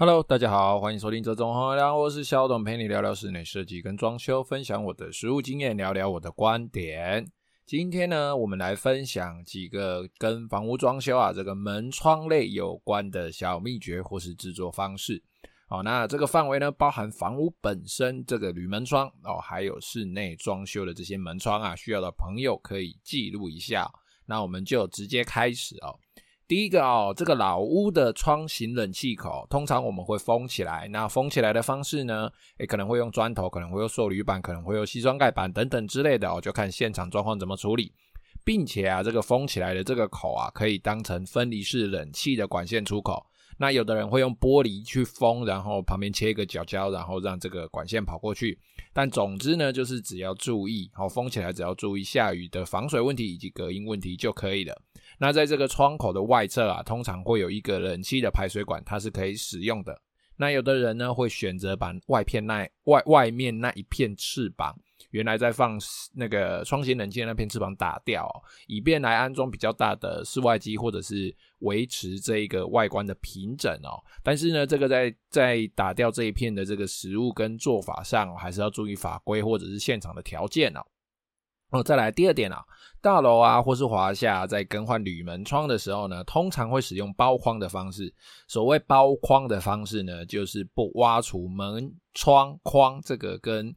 Hello，大家好，欢迎收听这种好聊，我是小董，陪你聊聊室内设计跟装修，分享我的实务经验，聊聊我的观点。今天呢，我们来分享几个跟房屋装修啊，这个门窗类有关的小秘诀或是制作方式。哦，那这个范围呢，包含房屋本身这个铝门窗哦，还有室内装修的这些门窗啊，需要的朋友可以记录一下。那我们就直接开始哦。第一个哦，这个老屋的窗型冷气口，通常我们会封起来。那封起来的方式呢，诶，可能会用砖头，可能会用塑铝板，可能会用矽酸钙板等等之类的哦，就看现场状况怎么处理。并且啊，这个封起来的这个口啊，可以当成分离式冷气的管线出口。那有的人会用玻璃去封，然后旁边切一个角胶，然后让这个管线跑过去。但总之呢，就是只要注意，好封起来，只要注意下雨的防水问题以及隔音问题就可以了。那在这个窗口的外侧啊，通常会有一个冷气的排水管，它是可以使用的。那有的人呢，会选择把外片那外外面那一片翅膀，原来在放那个窗型冷气的那片翅膀打掉，以便来安装比较大的室外机，或者是维持这一个外观的平整哦。但是呢，这个在在打掉这一片的这个实物跟做法上，还是要注意法规或者是现场的条件哦。哦，再来第二点啊，大楼啊或是华夏在更换铝门窗的时候呢，通常会使用包框的方式。所谓包框的方式呢，就是不挖除门窗框这个跟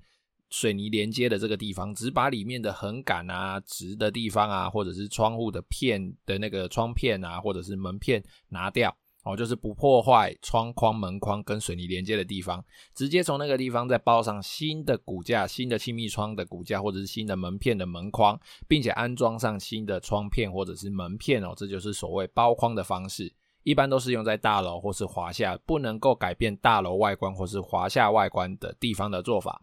水泥连接的这个地方，只把里面的横杆啊、直的地方啊，或者是窗户的片的那个窗片啊，或者是门片拿掉。哦，就是不破坏窗框、门框跟水泥连接的地方，直接从那个地方再包上新的骨架、新的气密窗的骨架，或者是新的门片的门框，并且安装上新的窗片或者是门片哦，这就是所谓包框的方式。一般都是用在大楼或是华夏，不能够改变大楼外观或是华夏外观的地方的做法。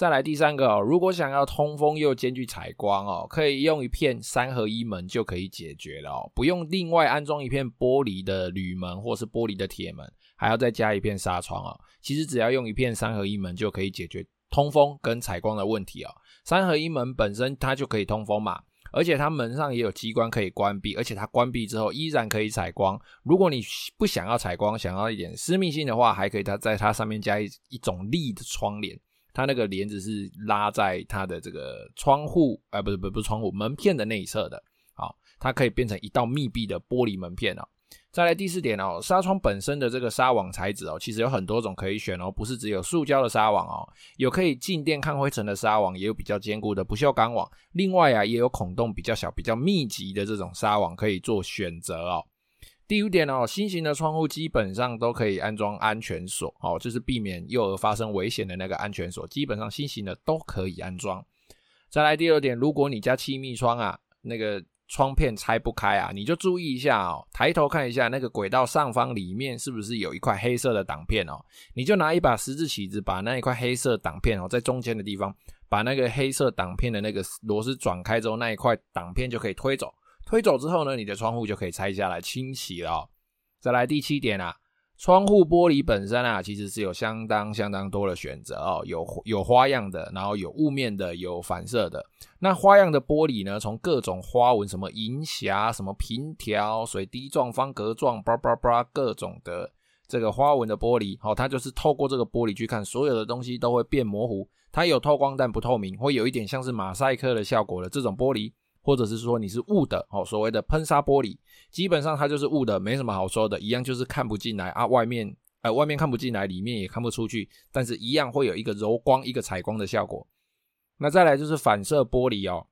再来第三个哦，如果想要通风又兼具采光哦，可以用一片三合一门就可以解决了哦，不用另外安装一片玻璃的铝门或是玻璃的铁门，还要再加一片纱窗哦。其实只要用一片三合一门就可以解决通风跟采光的问题哦。三合一门本身它就可以通风嘛，而且它门上也有机关可以关闭，而且它关闭之后依然可以采光。如果你不想要采光，想要一点私密性的话，还可以它在它上面加一一种立的窗帘。它那个帘子是拉在它的这个窗户，啊、不是不是不是窗户，门片的内侧的，好，它可以变成一道密闭的玻璃门片哦。再来第四点哦，纱窗本身的这个纱网材质哦，其实有很多种可以选哦，不是只有塑胶的纱网哦，有可以静电抗灰尘的纱网，也有比较坚固的不锈钢网，另外啊，也有孔洞比较小、比较密集的这种纱网可以做选择哦。第五点哦，新型的窗户基本上都可以安装安全锁哦，就是避免幼儿发生危险的那个安全锁，基本上新型的都可以安装。再来第二点，如果你家气密窗啊，那个窗片拆不开啊，你就注意一下哦，抬头看一下那个轨道上方里面是不是有一块黑色的挡片哦，你就拿一把十字起子把那一块黑色挡片哦，在中间的地方把那个黑色挡片的那个螺丝转开之后，那一块挡片就可以推走。推走之后呢，你的窗户就可以拆下来清洗了。再来第七点啊，窗户玻璃本身啊，其实是有相当相当多的选择哦，有有花样的，然后有雾面的，有反射的。那花样的玻璃呢，从各种花纹，什么银霞，什么平条、水滴状、方格状，叭叭叭，各种的这个花纹的玻璃，哦，它就是透过这个玻璃去看，所有的东西都会变模糊。它有透光但不透明，会有一点像是马赛克的效果的这种玻璃。或者是说你是雾的哦，所谓的喷砂玻璃，基本上它就是雾的，没什么好说的，一样就是看不进来啊，外面呃外面看不进来，里面也看不出去，但是一样会有一个柔光、一个采光的效果。那再来就是反射玻璃哦，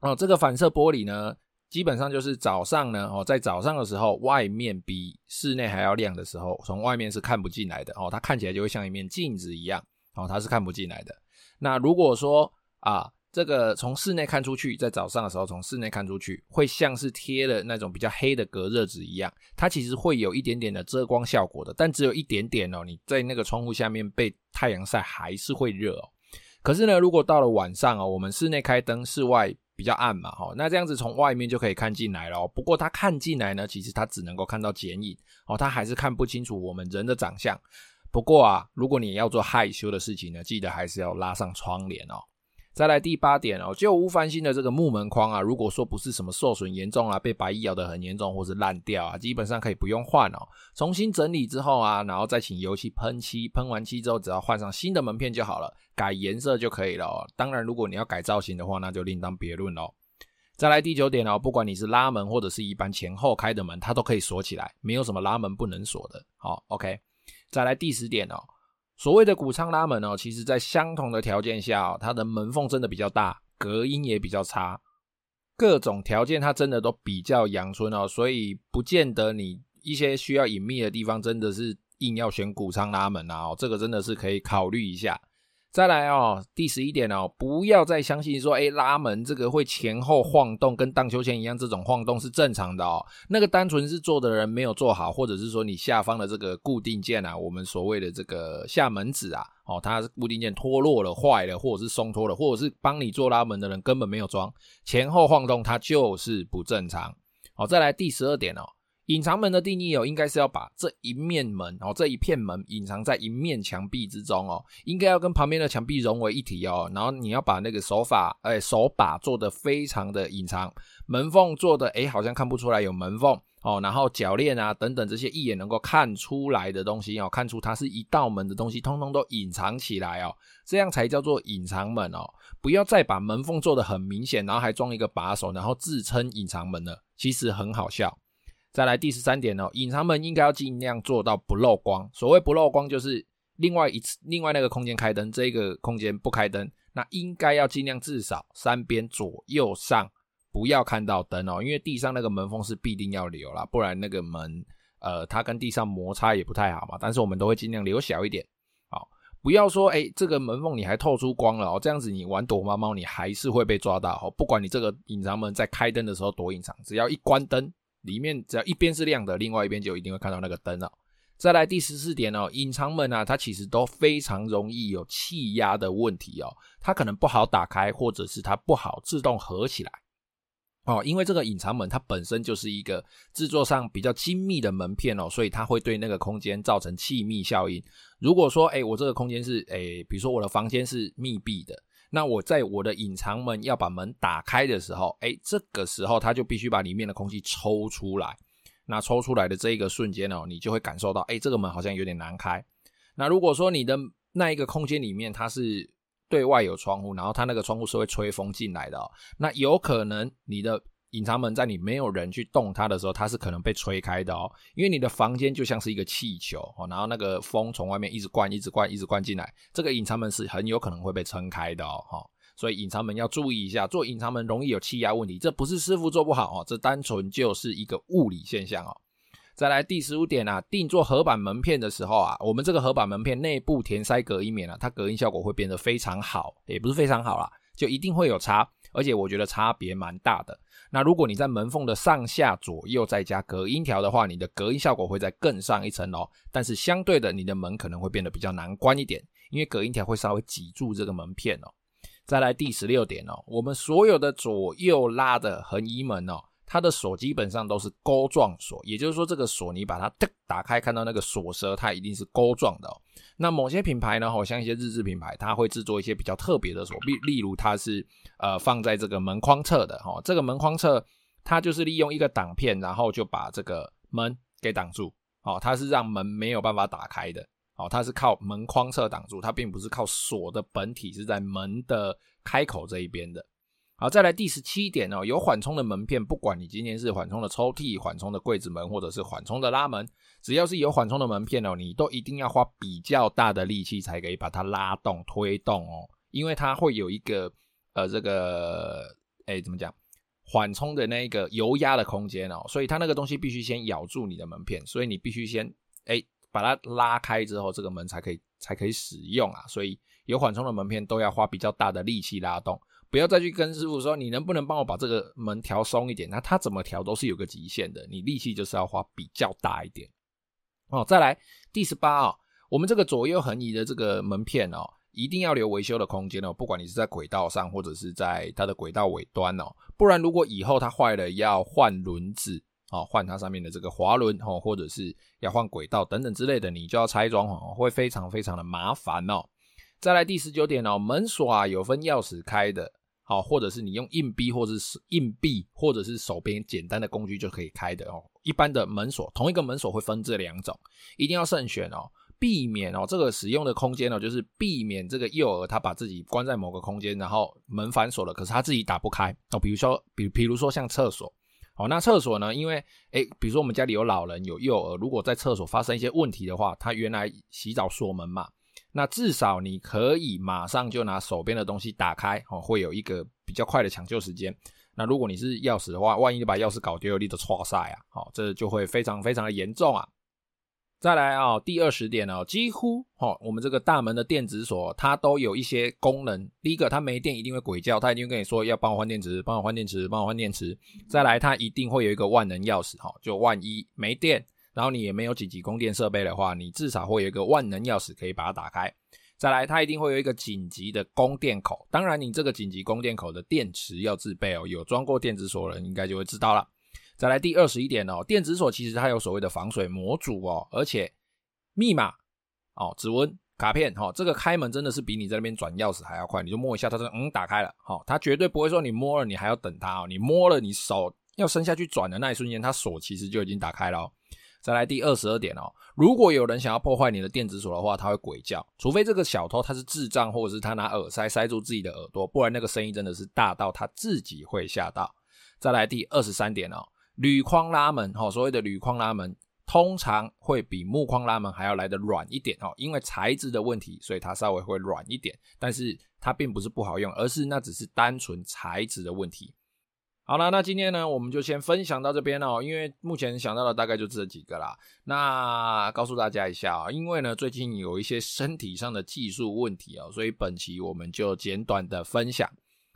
哦这个反射玻璃呢，基本上就是早上呢哦，在早上的时候，外面比室内还要亮的时候，从外面是看不进来的哦，它看起来就会像一面镜子一样哦，它是看不进来的。那如果说啊。这个从室内看出去，在早上的时候从室内看出去，会像是贴了那种比较黑的隔热纸一样，它其实会有一点点的遮光效果的，但只有一点点哦。你在那个窗户下面被太阳晒还是会热哦。可是呢，如果到了晚上哦，我们室内开灯，室外比较暗嘛，哈，那这样子从外面就可以看进来了。不过它看进来呢，其实它只能够看到剪影哦，它还是看不清楚我们人的长相。不过啊，如果你要做害羞的事情呢，记得还是要拉上窗帘哦。再来第八点哦，旧屋翻新的这个木门框啊，如果说不是什么受损严重啊，被白蚁咬得很严重，或是烂掉啊，基本上可以不用换哦。重新整理之后啊，然后再请油漆喷漆，喷完漆之后，只要换上新的门片就好了，改颜色就可以了哦。当然，如果你要改造型的话，那就另当别论喽。再来第九点哦，不管你是拉门或者是一般前后开的门，它都可以锁起来，没有什么拉门不能锁的。好，OK。再来第十点哦。所谓的谷仓拉门哦，其实在相同的条件下哦，它的门缝真的比较大，隔音也比较差，各种条件它真的都比较阳春哦，所以不见得你一些需要隐秘的地方真的是硬要选谷仓拉门啊，这个真的是可以考虑一下。再来哦，第十一点哦，不要再相信说，诶，拉门这个会前后晃动，跟荡秋千一样，这种晃动是正常的哦。那个单纯是做的人没有做好，或者是说你下方的这个固定件啊，我们所谓的这个下门子啊，哦，它固定件脱落了、坏了，或者是松脱了，或者是帮你做拉门的人根本没有装，前后晃动它就是不正常。好，再来第十二点哦。隐藏门的定义哦，应该是要把这一面门哦，这一片门隐藏在一面墙壁之中哦，应该要跟旁边的墙壁融为一体哦。然后你要把那个手法，哎，手把做得非常的隐藏，门缝做的哎，好像看不出来有门缝哦。然后铰链啊等等这些一眼能够看出来的东西哦，看出它是一道门的东西，通通都隐藏起来哦，这样才叫做隐藏门哦。不要再把门缝做得很明显，然后还装一个把手，然后自称隐藏门了，其实很好笑。再来第十三点哦，隐藏门应该要尽量做到不漏光。所谓不漏光，就是另外一次另外那个空间开灯，这个空间不开灯，那应该要尽量至少三边左右上不要看到灯哦，因为地上那个门缝是必定要留啦，不然那个门呃它跟地上摩擦也不太好嘛。但是我们都会尽量留小一点，好，不要说哎这个门缝你还透出光了哦，这样子你玩躲猫猫你还是会被抓到哦。不管你这个隐藏门在开灯的时候多隐藏，只要一关灯。里面只要一边是亮的，另外一边就一定会看到那个灯了。再来第十四点哦，隐藏门啊，它其实都非常容易有气压的问题哦，它可能不好打开，或者是它不好自动合起来哦，因为这个隐藏门它本身就是一个制作上比较精密的门片哦，所以它会对那个空间造成气密效应。如果说，诶，我这个空间是，诶，比如说我的房间是密闭的。那我在我的隐藏门要把门打开的时候，哎，这个时候它就必须把里面的空气抽出来。那抽出来的这一个瞬间哦，你就会感受到，哎，这个门好像有点难开。那如果说你的那一个空间里面它是对外有窗户，然后它那个窗户是会吹风进来的哦，那有可能你的。隐藏门在你没有人去动它的时候，它是可能被吹开的哦，因为你的房间就像是一个气球哦，然后那个风从外面一直灌、一直灌、一直灌进来，这个隐藏门是很有可能会被撑开的哦，所以隐藏门要注意一下，做隐藏门容易有气压问题，这不是师傅做不好哦，这单纯就是一个物理现象哦。再来第十五点啊，定做合板门片的时候啊，我们这个合板门片内部填塞隔音棉啊，它隔音效果会变得非常好，也不是非常好啦，就一定会有差，而且我觉得差别蛮大的。那如果你在门缝的上下左右再加隔音条的话，你的隔音效果会再更上一层楼。但是相对的，你的门可能会变得比较难关一点，因为隔音条会稍微挤住这个门片哦。再来第十六点哦，我们所有的左右拉的横移门哦。它的锁基本上都是钩状锁，也就是说，这个锁你把它打开，看到那个锁舌，它一定是钩状的哦。那某些品牌呢，好像一些日制品牌，它会制作一些比较特别的锁，例例如它是呃放在这个门框侧的哈，这个门框侧它就是利用一个挡片，然后就把这个门给挡住，哦，它是让门没有办法打开的，哦，它是靠门框侧挡住，它并不是靠锁的本体是在门的开口这一边的。好，再来第十七点哦，有缓冲的门片，不管你今天是缓冲的抽屉、缓冲的柜子门，或者是缓冲的拉门，只要是有缓冲的门片哦，你都一定要花比较大的力气才可以把它拉动、推动哦，因为它会有一个呃这个哎怎么讲缓冲的那个油压的空间哦，所以它那个东西必须先咬住你的门片，所以你必须先哎把它拉开之后，这个门才可以才可以使用啊，所以有缓冲的门片都要花比较大的力气拉动。不要再去跟师傅说，你能不能帮我把这个门调松一点？那他怎么调都是有个极限的，你力气就是要花比较大一点哦。再来第十八哦，我们这个左右横移的这个门片哦，一定要留维修的空间哦。不管你是在轨道上，或者是在它的轨道尾端哦，不然如果以后它坏了要换轮子哦，换它上面的这个滑轮哦，或者是要换轨道等等之类的，你就要拆装哦，会非常非常的麻烦哦。再来第十九点哦，门锁啊有分钥匙开的，好，或者是你用硬币或者是硬币或者是手边简单的工具就可以开的哦。一般的门锁，同一个门锁会分这两种，一定要慎选哦。避免哦，这个使用的空间呢，就是避免这个幼儿他把自己关在某个空间，然后门反锁了，可是他自己打不开哦。比如说，比比如说像厕所，哦，那厕所呢，因为诶，比如说我们家里有老人有幼儿，如果在厕所发生一些问题的话，他原来洗澡锁门嘛，那至少你可以马上就拿手边的东西打开哦，会有一个比较快的抢救时间。那如果你是钥匙的话，万一你把钥匙搞丢了，你就错晒啊，好，这就会非常非常的严重啊。再来啊、哦，第二十点哦，几乎哦，我们这个大门的电子锁它都有一些功能。第一个，它没电一定会鬼叫，它一定会跟你说要帮我换电池，帮我换电池，帮我换电池。再来，它一定会有一个万能钥匙哈，就万一没电，然后你也没有紧急供电设备的话，你至少会有一个万能钥匙可以把它打开。再来，它一定会有一个紧急的供电口，当然你这个紧急供电口的电池要自备哦，有装过电子锁的人应该就会知道了。再来第二十一点哦，电子锁其实它有所谓的防水模组哦，而且密码哦、指纹、卡片哈、哦，这个开门真的是比你在那边转钥匙还要快，你就摸一下，它就嗯打开了，好、哦，它绝对不会说你摸了你还要等它哦，你摸了你手要伸下去转的那一瞬间，它锁其实就已经打开了、哦。再来第二十二点哦，如果有人想要破坏你的电子锁的话，他会鬼叫，除非这个小偷他是智障，或者是他拿耳塞塞住自己的耳朵，不然那个声音真的是大到他自己会吓到。再来第二十三点哦。铝框拉门，哈，所谓的铝框拉门，通常会比木框拉门还要来的软一点，哈，因为材质的问题，所以它稍微会软一点，但是它并不是不好用，而是那只是单纯材质的问题。好了，那今天呢，我们就先分享到这边哦，因为目前想到的大概就这几个啦。那告诉大家一下啊，因为呢，最近有一些身体上的技术问题啊，所以本期我们就简短的分享。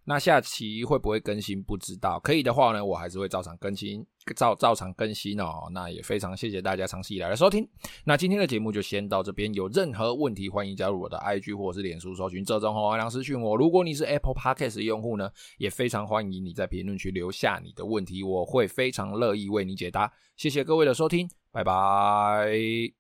那下期会不会更新不知道，可以的话呢，我还是会照常更新，照照常更新哦。那也非常谢谢大家长期以来的收听。那今天的节目就先到这边，有任何问题欢迎加入我的 IG 或是脸书搜寻这种红黄私讯我。如果你是 Apple Podcast 用户呢，也非常欢迎你在评论区留下你的问题，我会非常乐意为你解答。谢谢各位的收听，拜拜。